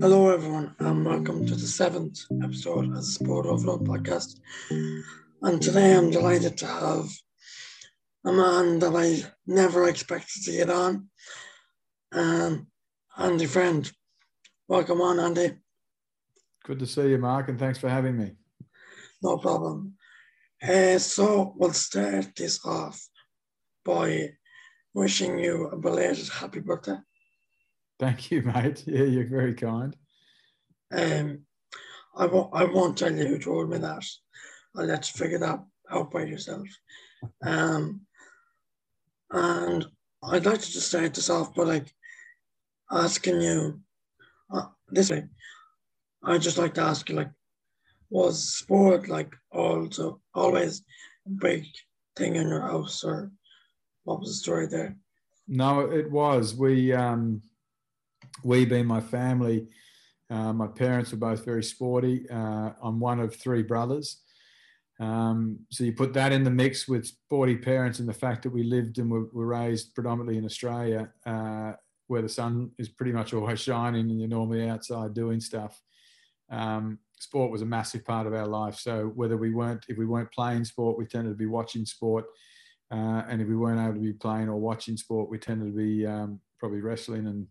Hello, everyone, and welcome to the seventh episode of the Sport Overload podcast. And today I'm delighted to have a man that I never expected to get on, um, Andy Friend. Welcome on, Andy. Good to see you, Mark, and thanks for having me. No problem. Uh, so we'll start this off by wishing you a belated happy birthday. Thank you, mate. Yeah, you're very kind. Um, I won't, I won't tell you who told me that. I'll let you figure that out by yourself. Um, and I'd like to just start this off by like asking you uh, this way. I'd just like to ask you, like, was sport like also always a big thing in your house, or what was the story there? No, it was. We um, we being my family, uh, my parents were both very sporty. Uh, I'm one of three brothers. Um, so you put that in the mix with sporty parents and the fact that we lived and were, were raised predominantly in Australia, uh, where the sun is pretty much always shining and you're normally outside doing stuff. Um, sport was a massive part of our life. So whether we weren't, if we weren't playing sport, we tended to be watching sport. Uh, and if we weren't able to be playing or watching sport, we tended to be um, probably wrestling and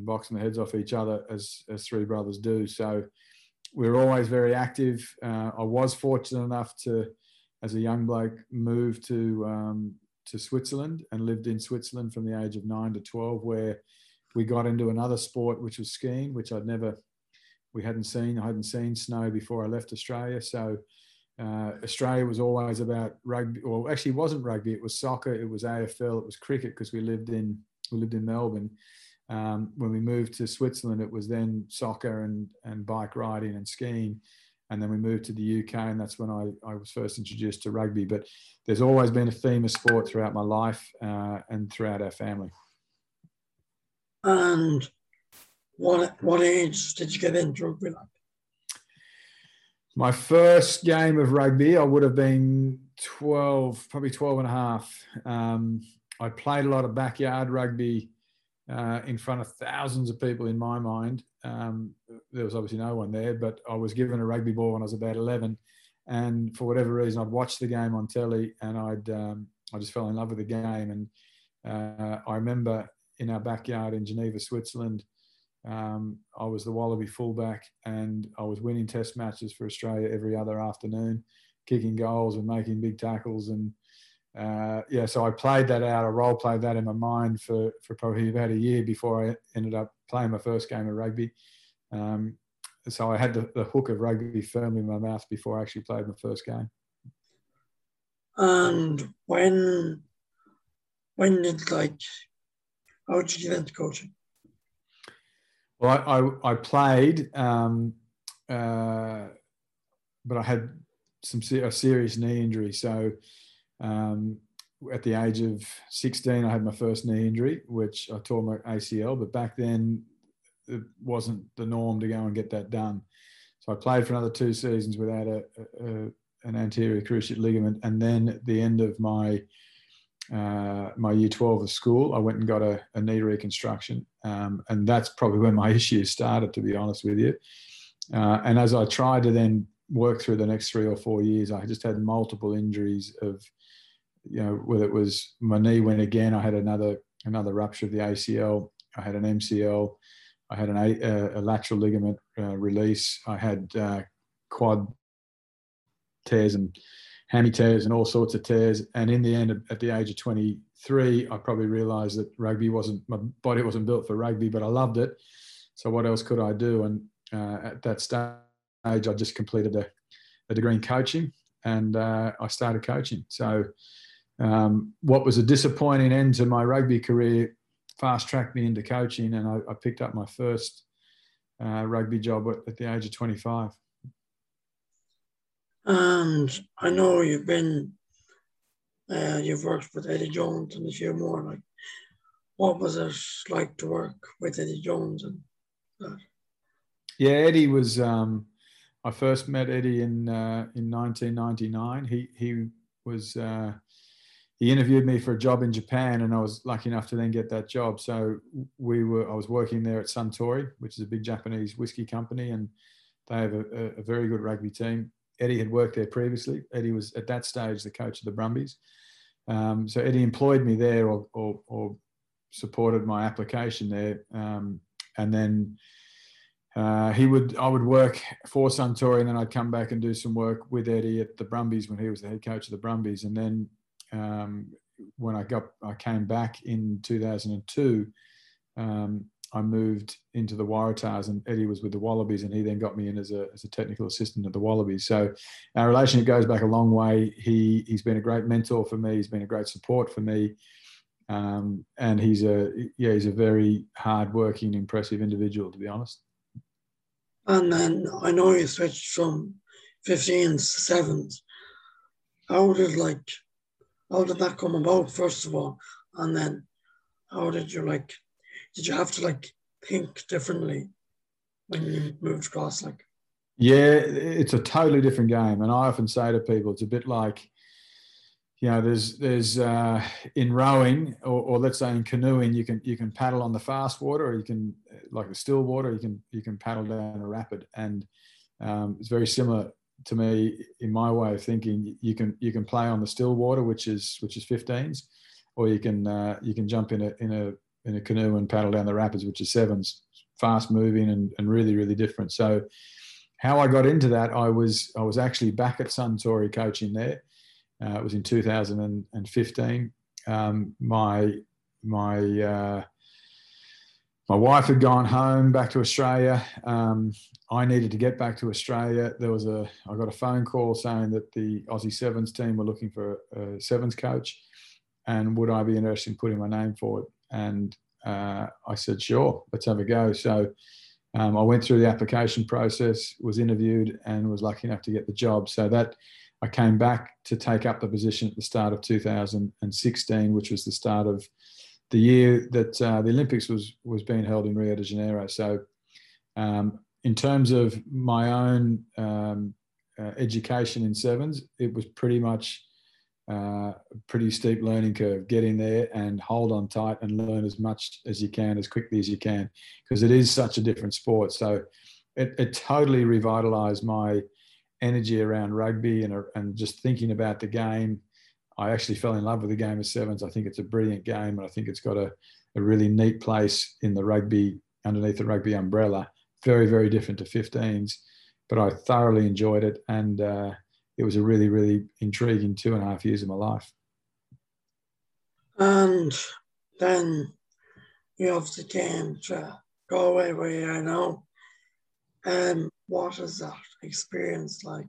and boxing the heads off each other as, as three brothers do. So we are always very active. Uh, I was fortunate enough to, as a young bloke, move to um, to Switzerland and lived in Switzerland from the age of nine to twelve, where we got into another sport, which was skiing, which I'd never, we hadn't seen. I hadn't seen snow before I left Australia, so. Uh, Australia was always about rugby. Well, actually, it wasn't rugby. It was soccer. It was AFL. It was cricket because we lived in we lived in Melbourne. Um, when we moved to Switzerland, it was then soccer and, and bike riding and skiing. And then we moved to the UK, and that's when I, I was first introduced to rugby. But there's always been a theme of sport throughout my life uh, and throughout our family. And what, what age did you get into rugby? My first game of rugby, I would have been 12, probably 12 and a half. Um, I played a lot of backyard rugby uh, in front of thousands of people in my mind. Um, there was obviously no one there, but I was given a rugby ball when I was about 11. And for whatever reason, I'd watched the game on telly and I'd, um, I just fell in love with the game. And uh, I remember in our backyard in Geneva, Switzerland, um, I was the Wallaby fullback and I was winning test matches for Australia every other afternoon, kicking goals and making big tackles. And uh, yeah, so I played that out. I role played that in my mind for for probably about a year before I ended up playing my first game of rugby. Um, so I had the, the hook of rugby firmly in my mouth before I actually played my first game. And when when did like how did you get into coaching? Well, I I, I played, um, uh, but I had some a serious knee injury, so um, at the age of 16, I had my first knee injury, which I tore my ACL. But back then, it wasn't the norm to go and get that done. So I played for another two seasons without a, a an anterior cruciate ligament, and then at the end of my uh, my year 12 of school, I went and got a, a knee reconstruction, um, and that's probably when my issues started, to be honest with you. Uh, and as I tried to then work through the next three or four years, I just had multiple injuries of you know, whether it was my knee went again, I had another another rupture of the ACL, I had an MCL, I had an a, a lateral ligament uh, release, I had uh, quad tears and hammy tears and all sorts of tears. And in the end, at the age of 23, I probably realised that rugby wasn't my body wasn't built for rugby, but I loved it. So what else could I do? And uh, at that stage, I just completed a, a degree in coaching, and uh, I started coaching. So um, what was a disappointing end to my rugby career fast tracked me into coaching, and I, I picked up my first uh, rugby job at, at, the age of 25. And I know you've been, uh, you've worked with Eddie Jones and a few more. Like, what was it like to work with Eddie Jones and that? Yeah, Eddie was. Um, I first met Eddie in uh, in 1999. He he was uh, he interviewed me for a job in Japan, and I was lucky enough to then get that job. So we were I was working there at Suntory, which is a big Japanese whiskey company, and they have a, a very good rugby team. Eddie had worked there previously. Eddie was at that stage the coach of the Brumbies. Um, so Eddie employed me there or, or, or supported my application there. Um, and then uh, he would, I would work for Suntory and then I'd come back and do some work with Eddie at the Brumbies when he was the head coach of the Brumbies. And then um, when I got, I came back in 2002, um, I moved into the Waratahs and Eddie was with the Wallabies and he then got me in as a, as a technical assistant at the Wallabies. So our relationship goes back a long way. He, he's been a great mentor for me. He's been a great support for me. Um, and he's a, yeah, he's a very hardworking, impressive individual, to be honest. And then I know you switched from 15s to 7s. How did like, how did that come about, first of all? And then how did you like did you have to like think differently when you moved across? Like, yeah, it's a totally different game, and I often say to people, it's a bit like you know there's there's uh, in rowing or, or, let's say in canoeing you can you can paddle on the fast water or you can like the still water you can you can paddle down a rapid and um, it's very similar to me in my way of thinking you can you can play on the still water which is which is 15s or you can uh, you can jump in a in a in a canoe and paddle down the rapids, which is sevens, fast moving and, and really, really different. So how I got into that, I was I was actually back at Suntory coaching there. Uh, it was in 2015. Um, my my uh, my wife had gone home back to Australia. Um, I needed to get back to Australia. There was a I got a phone call saying that the Aussie Sevens team were looking for a, Sevens coach, and would I be interested in putting my name forward? And uh, I said, sure, let's have a go. So um, I went through the application process, was interviewed, and was lucky enough to get the job. So that I came back to take up the position at the start of 2016, which was the start of the year that uh, the Olympics was was being held in Rio de Janeiro. So, um, in terms of my own um, uh, education in sevens, it was pretty much uh, pretty steep learning curve. Get in there and hold on tight and learn as much as you can, as quickly as you can, because it is such a different sport. So it, it totally revitalized my energy around rugby and, and just thinking about the game. I actually fell in love with the game of sevens. I think it's a brilliant game, and I think it's got a, a really neat place in the rugby underneath the rugby umbrella. Very, very different to 15s, but I thoroughly enjoyed it. And uh, it was a really, really intriguing two and a half years of my life. And then you obviously came to Galway where you are now. Um, what is that experience like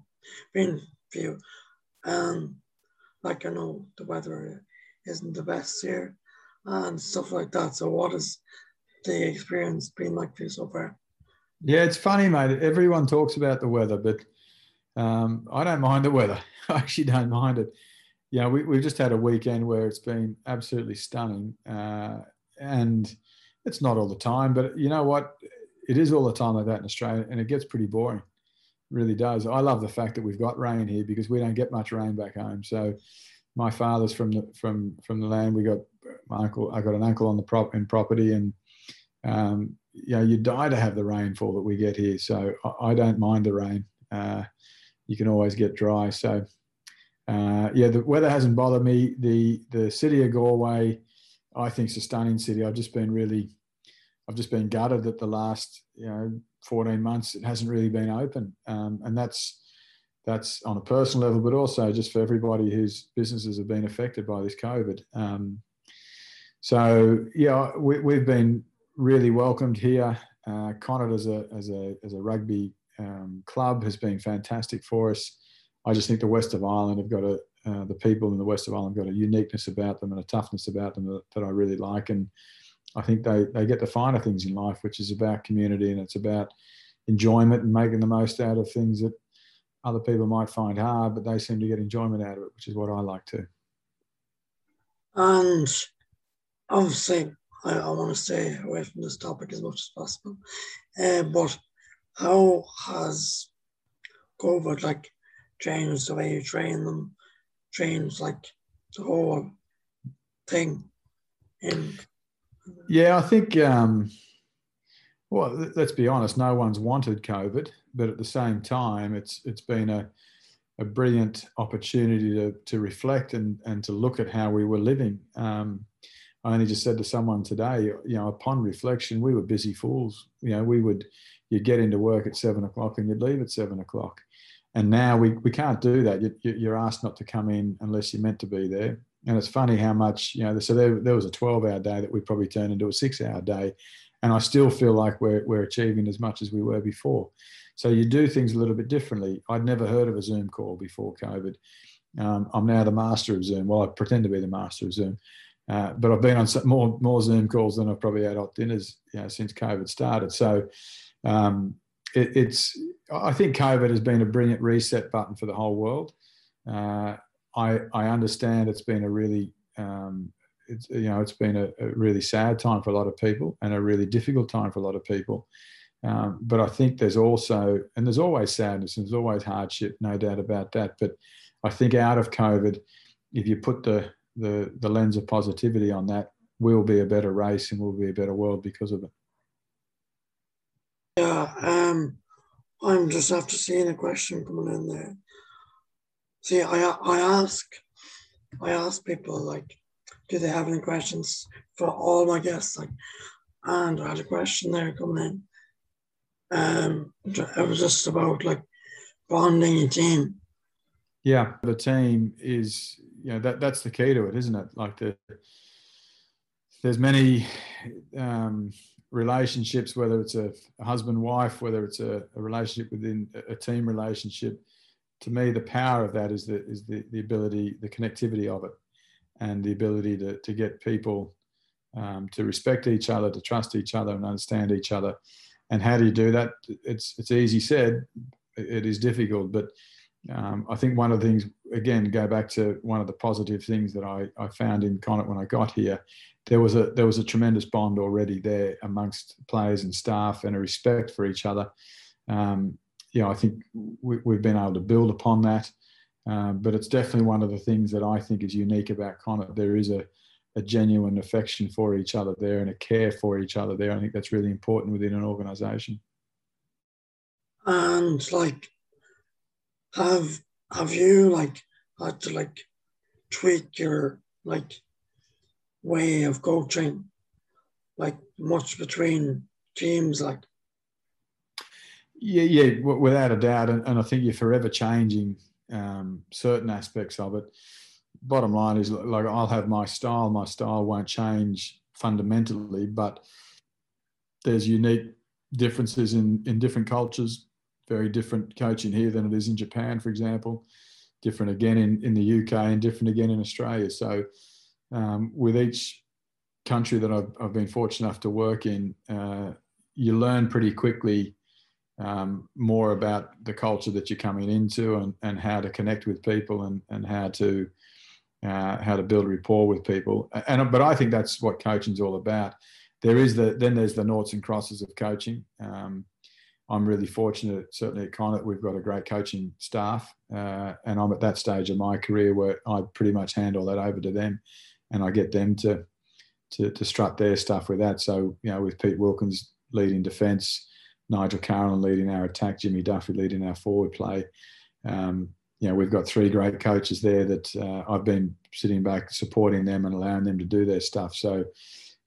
been for you? Um, like I know the weather isn't the best here and stuff like that. So what has the experience been like for you so far? Yeah, it's funny, mate. Everyone talks about the weather, but um, I don't mind the weather. I actually don't mind it. Yeah, we, we've just had a weekend where it's been absolutely stunning. Uh, and it's not all the time, but you know what? It is all the time like that in Australia, and it gets pretty boring. Really does. I love the fact that we've got rain here because we don't get much rain back home. So, my father's from the from from the land. We got my uncle. I got an uncle on the prop in property, and um, you know, you die to have the rainfall that we get here. So I, I don't mind the rain. Uh, you can always get dry. So uh, yeah, the weather hasn't bothered me. The the city of Galway, I think, is a stunning city. I've just been really, I've just been gutted that the last you know 14 months it hasn't really been open, um, and that's that's on a personal level, but also just for everybody whose businesses have been affected by this COVID. Um, so yeah, we, we've been really welcomed here. Uh, Connacht as a as a as a rugby um, club has been fantastic for us. I just think the West of Ireland have got a uh, the people in the West of Ireland got a uniqueness about them and a toughness about them that, that I really like, and I think they they get the finer things in life, which is about community and it's about enjoyment and making the most out of things that other people might find hard, but they seem to get enjoyment out of it, which is what I like too. And obviously, I, I want to stay away from this topic as much as possible, uh, but how has COVID like changed the way you train them, changed like the whole thing. In yeah, I think. Um, well, let's be honest. No one's wanted COVID, but at the same time, it's it's been a a brilliant opportunity to to reflect and and to look at how we were living. Um, I only just said to someone today, you know, upon reflection, we were busy fools. You know, we would you'd get into work at seven o'clock and you'd leave at seven o'clock. And now we, we can't do that. You, you're asked not to come in unless you're meant to be there. And it's funny how much, you know, so there, there was a 12 hour day that we probably turned into a six hour day. And I still feel like we're, we're achieving as much as we were before. So you do things a little bit differently. I'd never heard of a Zoom call before COVID. Um, I'm now the master of Zoom. Well, I pretend to be the master of Zoom. Uh, but I've been on more more Zoom calls than I've probably had hot dinners you know, since COVID started. So um, it, it's I think COVID has been a brilliant reset button for the whole world. Uh, I I understand it's been a really um, it's you know it's been a, a, really sad time for a lot of people and a really difficult time for a lot of people. Um, but I think there's also and there's always sadness and there's always hardship, no doubt about that. But I think out of COVID, if you put the the the lens of positivity on that, we'll be a better race and we'll be a better world because of it. Yeah, um, I'm just after seeing a question coming in there. See, I I ask, I ask people like, do they have any questions for all my guests? Like, and I had a question there coming in. Um, it was just about like bonding a team. Yeah, the team is you know that that's the key to it, isn't it? Like the there's many um, relationships, whether it's a, husband wife, whether it's a, a, relationship within a team relationship. To me, the power of that is the is the, the ability, the connectivity of it, and the ability to to get people um, to respect each other, to trust each other, and understand each other. And how do you do that? It's it's easy said, it is difficult, but um, I think one of the things, again, go back to one of the positive things that I, I found in Connacht when I got here, there was a there was a tremendous bond already there amongst players and staff and a respect for each other. Um, you know, I think we, have been able to build upon that. Um, but it's definitely one of the things that I think is unique about Connacht. There is a, a genuine affection for each other there and a care for each other there. I think that's really important within an organisation. And like have have you like had to like tweak your like way of coaching like much between teams like yeah yeah without a doubt and, and i think you're forever changing um, certain aspects of it bottom line is like i'll have my style my style won't change fundamentally but there's unique differences in in different cultures very different coaching here than it is in Japan, for example. Different again in, in the UK and different again in Australia. So um, with each country that I've, I've, been fortunate enough to work in, uh, you learn pretty quickly um, more about the culture that you're coming into and, and how to connect with people and, and how to uh, how to build rapport with people. And but I think that's what coaching is all about. There is the then there's the noughts and crosses of coaching. Um, I'm really fortunate, certainly at Connacht, we've got a great coaching staff. Uh, and I'm at that stage of my career where I pretty much hand all that over to them and I get them to, to, to strut their stuff with that. So, you know, with Pete Wilkins leading defence, Nigel Carolan leading our attack, Jimmy Duffy leading our forward play. Um, you know, we've got three great coaches there that uh, I've been sitting back supporting them and allowing them to do their stuff. So,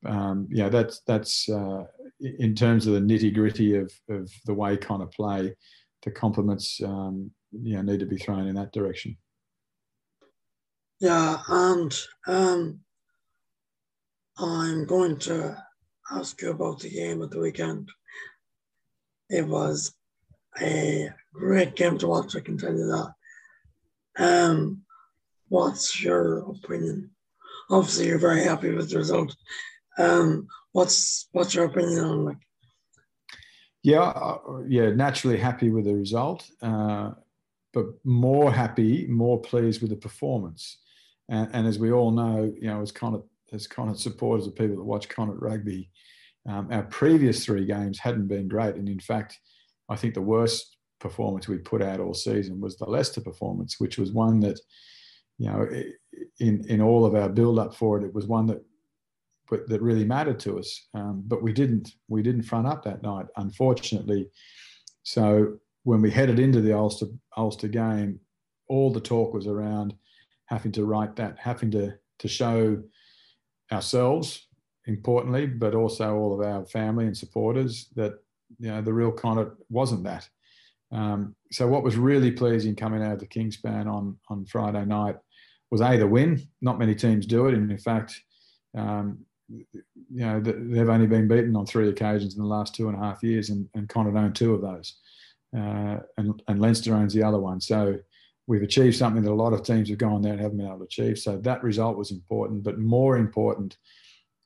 um, know, that's that's uh, in terms of the nitty gritty of, of the way kind of play, the compliments um, you know need to be thrown in that direction. Yeah, and um, I'm going to ask you about the game at the weekend. It was a great game to watch. I can tell you that. Um, what's your opinion? Obviously, you're very happy with the result. Um, what's what's your opinion on like? Yeah, uh, yeah, naturally happy with the result, uh, but more happy, more pleased with the performance. And, and, as we all know, you know, as Connacht, as Connacht supporters of people that watch Connacht rugby, um, our previous three games hadn't been great, and in fact, I think the worst performance we put out all season was the Leicester performance, which was one that you know, in in all of our build up for it, it was one that that really mattered to us. Um, but we didn't we didn't front up that night, unfortunately. So when we headed into the Ulster Ulster game, all the talk was around having to write that, having to to show ourselves importantly, but also all of our family and supporters that you know the real Connacht wasn't that. Um, so what was really pleasing coming out of the Kingspan on on Friday night was a the win. Not many teams do it, and in fact, um, you know they've only been beaten on three occasions in the last two and a half years, and, and Connacht own two of those, uh, and and Leinster owns the other one. So we've achieved something that a lot of teams have gone there and haven't been able to achieve. So that result was important, but more important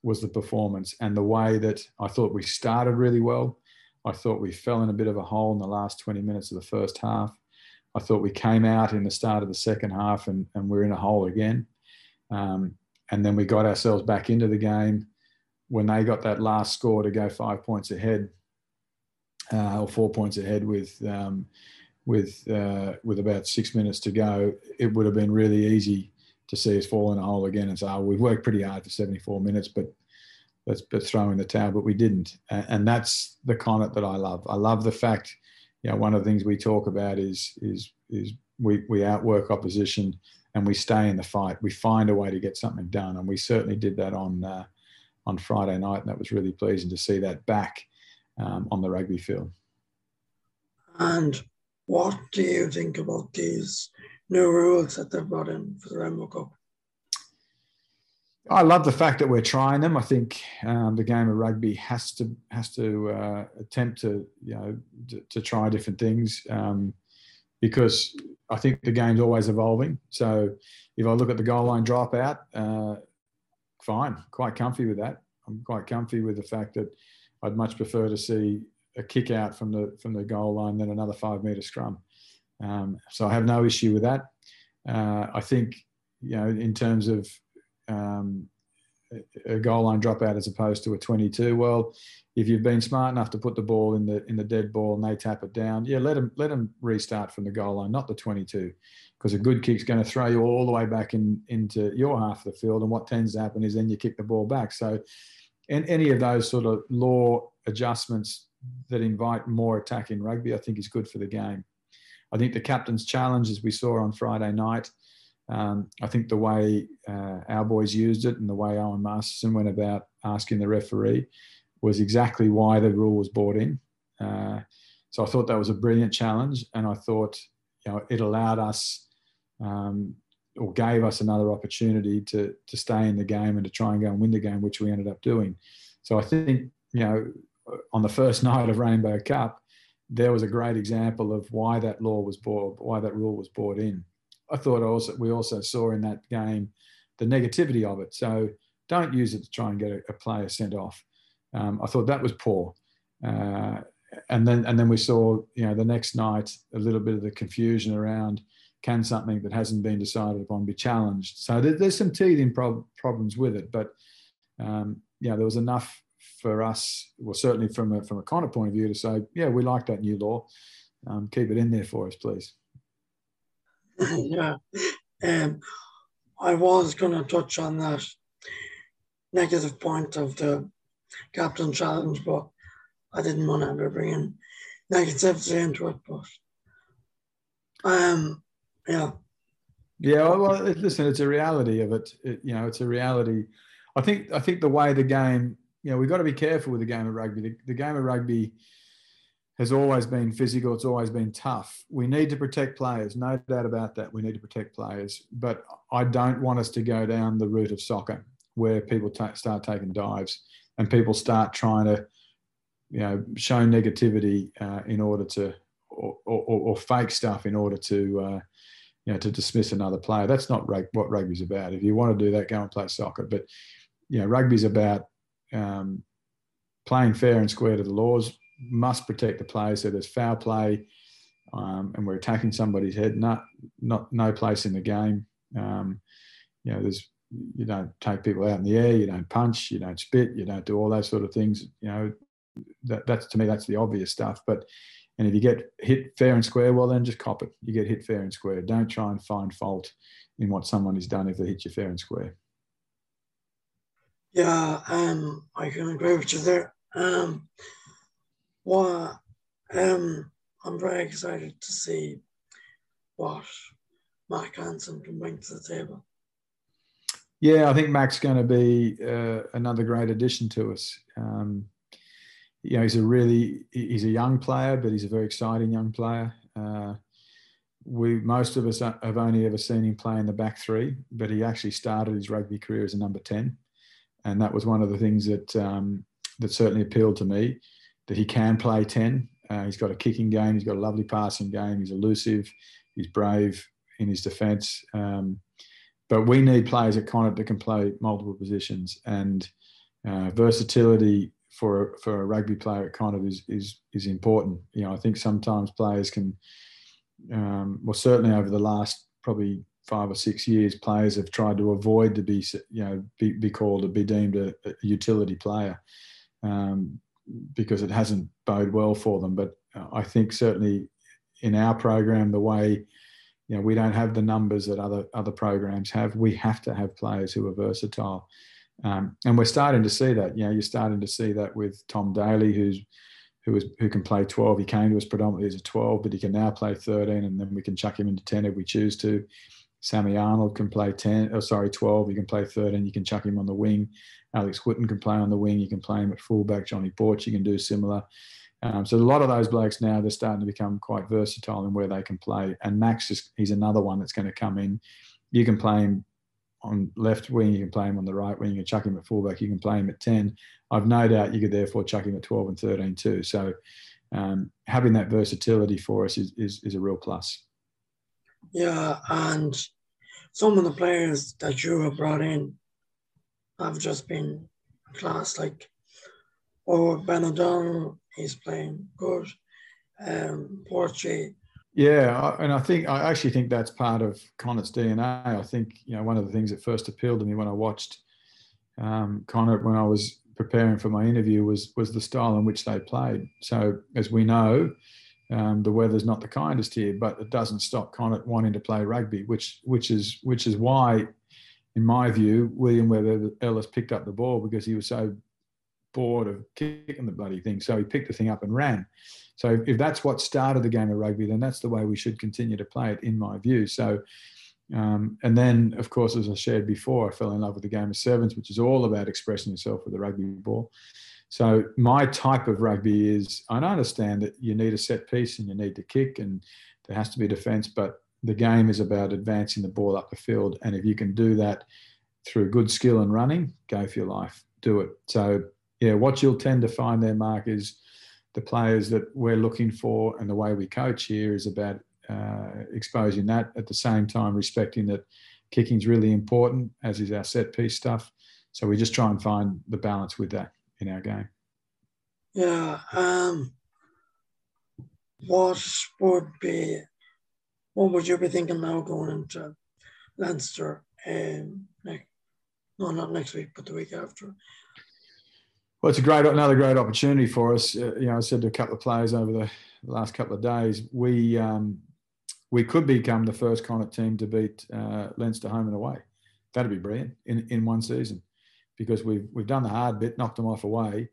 was the performance and the way that I thought we started really well. I thought we fell in a bit of a hole in the last 20 minutes of the first half. I thought we came out in the start of the second half and, and we're in a hole again. Um, and then we got ourselves back into the game when they got that last score to go five points ahead uh, or four points ahead with um, with uh, with about six minutes to go. It would have been really easy to see us fall in a hole again and say, oh, we've worked pretty hard for 74 minutes, but let's, throw in the towel. But we didn't. And that's the Connacht that I love. I love the fact, you know, one of the things we talk about is, is, is we, we outwork opposition and we stay in the fight. We find a way to get something done. And we certainly did that on, uh, on Friday night. And that was really pleasing to see that back um, on the rugby field. And what do you think about these new rules that they've brought in for the Rainbow Cup? I love the fact that we're trying them. I think um, the game of rugby has to has to uh, attempt to you know to, to try different things um, because I think the game's always evolving. So if I look at the goal line dropout, uh, fine, quite comfy with that. I'm quite comfy with the fact that I'd much prefer to see a kick out from the from the goal line than another five metre scrum. Um, so I have no issue with that. Uh, I think, you know, in terms of um, a goal line dropout as opposed to a 22, well, if you've been smart enough to put the ball in the in the dead ball and they tap it down, yeah, let them let them restart from the goal line, not the 22, because a good kick's going to throw you all the way back in into your half of the field. And what tends to happen is then you kick the ball back. So, in any of those sort of law adjustments that invite more attack in rugby, I think is good for the game. I think the captain's challenge, as we saw on Friday night, um, I think the way uh, our boys used it and the way Owen Masterson went about asking the referee was exactly why the rule was brought in. Uh, so I thought that was a brilliant challenge, and I thought you know it allowed us um, or gave us another opportunity to to stay in the game and to try and go and win the game, which we ended up doing. So I think you know on the first night of Rainbow Cup, there was a great example of why that law was brought, why that rule was brought in. I thought also we also saw in that game the negativity of it. So don't use it to try and get a, a player sent off. Um, I thought that was poor. Uh, and then and then we saw you know the next night a little bit of the confusion around can something that hasn't been decided upon be challenged. So there, there's some teething prob- problems with it, but um, yeah, there was enough for us, well, certainly from a, from a Connacht point of view, to say, yeah, we like that new law. Um, keep it in there for us, please. yeah. Um, I was going to touch on that negative point of the captain challenge, but I didn't want to bring in negativity into it. But um, yeah. Yeah, well, listen, it's a reality of it. it. You know, it's a reality. I think I think the way the game you know, we've got to be careful with the game of rugby. The, the, game of rugby has always been physical. It's always been tough. We need to protect players, no doubt about that. We need to protect players, but I don't want us to go down the route of soccer where people start taking dives and people start trying to, you know, show negativity uh, in order to, or, or, or, fake stuff in order to, uh, you know, to dismiss another player. That's not rug- what rugby's about. If you want to do that, go and play soccer. But you know, rugby's about um, playing fair and square to the laws, must protect the players. So there's foul play, um, and we're attacking somebody's head. Not, not, no place in the game. Um, you know, there's you don't take people out in the air, you don't punch, you don't spit, you don't do all those sort of things. You know, that, that's to me that's the obvious stuff. But And if you get hit fair and square, well, then just cop it. You get hit fair and square. Don't try and find fault in what someone has done if they hit you fair and square. Yeah, um, I can agree with you there. Um, well, um, I'm very excited to see what Mack Hansen can bring to the table. Yeah, I think Mack's going to be uh, another great addition to us. Um, you know, he's a really he's a young player, but he's a very exciting young player. Uh, we most of us have only ever seen him play in the back three, but he actually started his rugby career as a number ten, and that was one of the things that um, that certainly appealed to me. That he can play ten. Uh, he's got a kicking game. He's got a lovely passing game. He's elusive. He's brave in his defence. Um, but we need players at Connacht that can play multiple positions, and uh, versatility for for a rugby player at Connacht is is is important. You know, I think sometimes players can, um, well, certainly over the last probably five or six years, players have tried to avoid to be you know be, be called or be deemed a, a utility player um, because it hasn't bode well for them. But I think certainly in our program, the way you know we don't have the numbers that other other programs have. We have to have players who are versatile. Um, and we're starting to see that. You know, you're starting to see that with Tom Daly, who's who is who can play 12. He came to us predominantly as a 12, but he can now play 13, and then we can chuck him into 10 if we choose to. Sammy Arnold can play 10. Oh, sorry, 12. You can play 13. You can chuck him on the wing. Alex Wootton can play on the wing. You can play him at fullback. Johnny Porch, you can do similar. Um, so a lot of those blokes now they're starting to become quite versatile in where they can play. And Mack's is he's another one that's going to come in. You can play him on left wing, you can play him on the right wing, you can chuck him at fullback, you can play him at 10. I've no doubt you could therefore chuck him at 12 and 13 too. So um, having that versatility for us is, is, is a real plus. Yeah, and some of the players that you have brought in have just been class, like or Ben O'Donnell, he's playing good. Um, Porchy, yeah, and I think I actually think that's part of Connacht's DNA. I think you know one of the things that first appealed to me when I watched um, Connacht when I was preparing for my interview was was the style in which they played. So as we know, um, the weather's not the kindest here, but it doesn't stop Connacht wanting to play rugby, which which is which is why, in my view, William Webb Ellis picked up the ball because he was so bored of kicking the bloody thing. So he picked the thing up and ran. So if that's what started the game of rugby, then that's the way we should continue to play it, in my view. So, um, and then of course, as I shared before, I fell in love with the game of sevens, which is all about expressing yourself with the rugby ball. So my type of rugby is I understand that you need a set piece and you need to kick and there has to be defence, but the game is about advancing the ball up the field. And if you can do that through good skill and running, go for your life, do it. So yeah, what you'll tend to find there, Mark, is the players that we're looking for and the way we coach here is about uh, exposing that at the same time respecting that kicking is really important as is our set piece stuff so we just try and find the balance with that in our game yeah um what would be what would you be thinking now going into Leinster um, next, no not next week but the week after well, it's a great, another great opportunity for us. Uh, you know, I said to a couple of players over the last couple of days, we um, we could become the first Connacht team to beat uh, Leinster home and away. That'd be brilliant in, in one season, because we've we've done the hard bit, knocked them off away.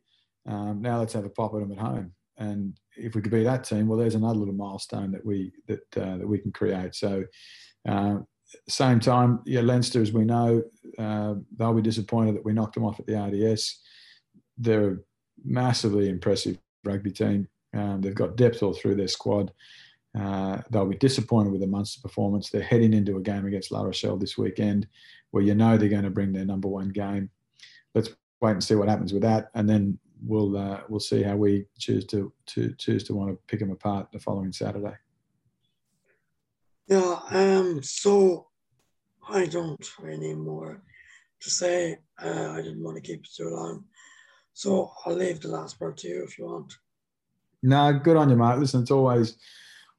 Um, now let's have a pop at them at home, and if we could be that team, well, there's another little milestone that we that uh, that we can create. So. Uh, same time, yeah, Leinster, as we know, uh, they'll be disappointed that we knocked them off at the RDS they're a massively impressive rugby team. Um, they've got depth all through their squad. Uh, they'll be disappointed with the Munster performance. They're heading into a game against La Rochelle this weekend, where you know they're going to bring their number one game. Let's wait and see what happens with that, and then we'll uh, we'll see how we choose to to choose to want to pick them apart the following Saturday. Yeah. Um. So I don't have any more to say. Uh, I didn't want to keep it too long. So I'll leave the last part to you if you want. No, good on you, Mark. Listen, it's always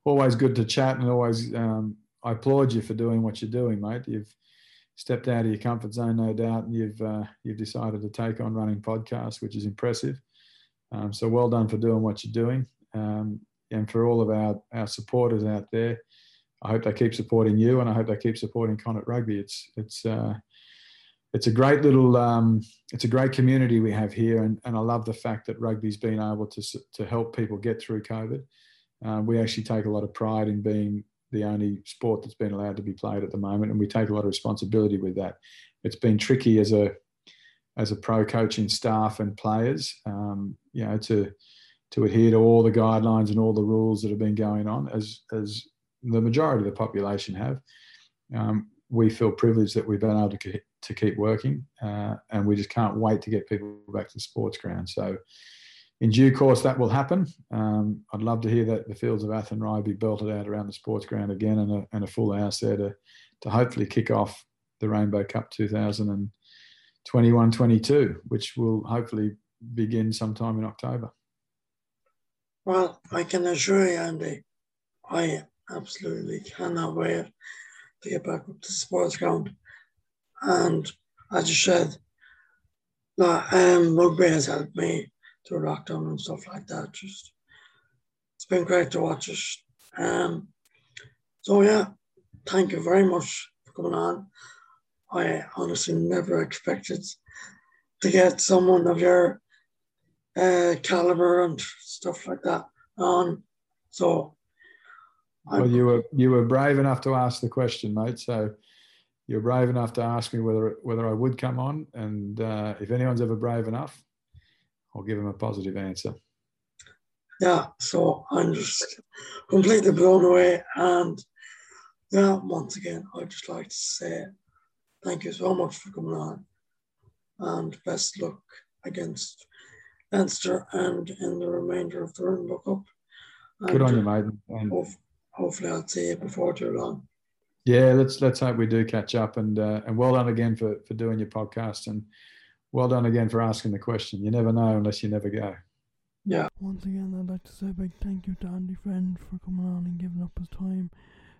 always good to chat, and always um, I applaud you for doing what you're doing, mate. You've stepped out of your comfort zone, no doubt, and you've uh, you've decided to take on running podcasts, which is impressive. Um, so well done for doing what you're doing. Um, and for all of our, our supporters out there, I hope they keep supporting you, and I hope they keep supporting Connacht Rugby. It's it's uh, it's a great little um, it's a great community we have here, and, and I love the fact that rugby's been able to to help people get through COVID. Um, we actually take a lot of pride in being the only sport that's been allowed to be played at the moment, and we take a lot of responsibility with that. It's been tricky as a as a pro coaching staff and players, um, you know, to to adhere to all the guidelines and all the rules that have been going on, as as the majority of the population have. Um, we feel privileged that we've been able to, to keep working, uh, and we just can't wait to get people back to the sports ground. So, in due course, that will happen. Um, I'd love to hear that the fields of Athenry be belted out around the sports ground again, and a, and a full house there to to hopefully kick off the Rainbow Cup 2021-22, which will hopefully begin sometime in October. Well, I can assure you, Andy, I absolutely cannot wait to get back up to the sports ground. And as you said, that um, rugby has helped me through lockdown and stuff like that. Just it's been great to watch it. Um, so yeah, thank you very much for coming on. I honestly never expected to get someone of your uh, caliber and stuff like that on. So well, you were you were brave enough to ask the question, mate. So you're brave enough to ask me whether whether I would come on, and uh, if anyone's ever brave enough, I'll give him a positive answer. Yeah, so I'm just completely blown away, and yeah, once again, I'd just like to say thank you so much for coming on, and best luck against Leinster and in the remainder of the Rainbow Cup. Good on you, mate. And hopefully I'll see you before too long. Yeah, let's let's hope we do catch up and uh, and well done again for for doing your podcast and well done again for asking the question. You never know unless you never go. Yeah. Once again, I'd like to say a big thank you to Andy Friend for coming on and giving up his time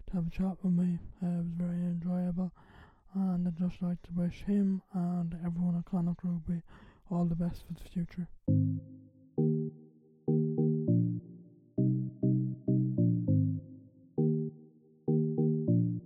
to have a chat with me. Uh, it was very enjoyable, and I'd just like to wish him and everyone at Connacht Rugby all the best for the future.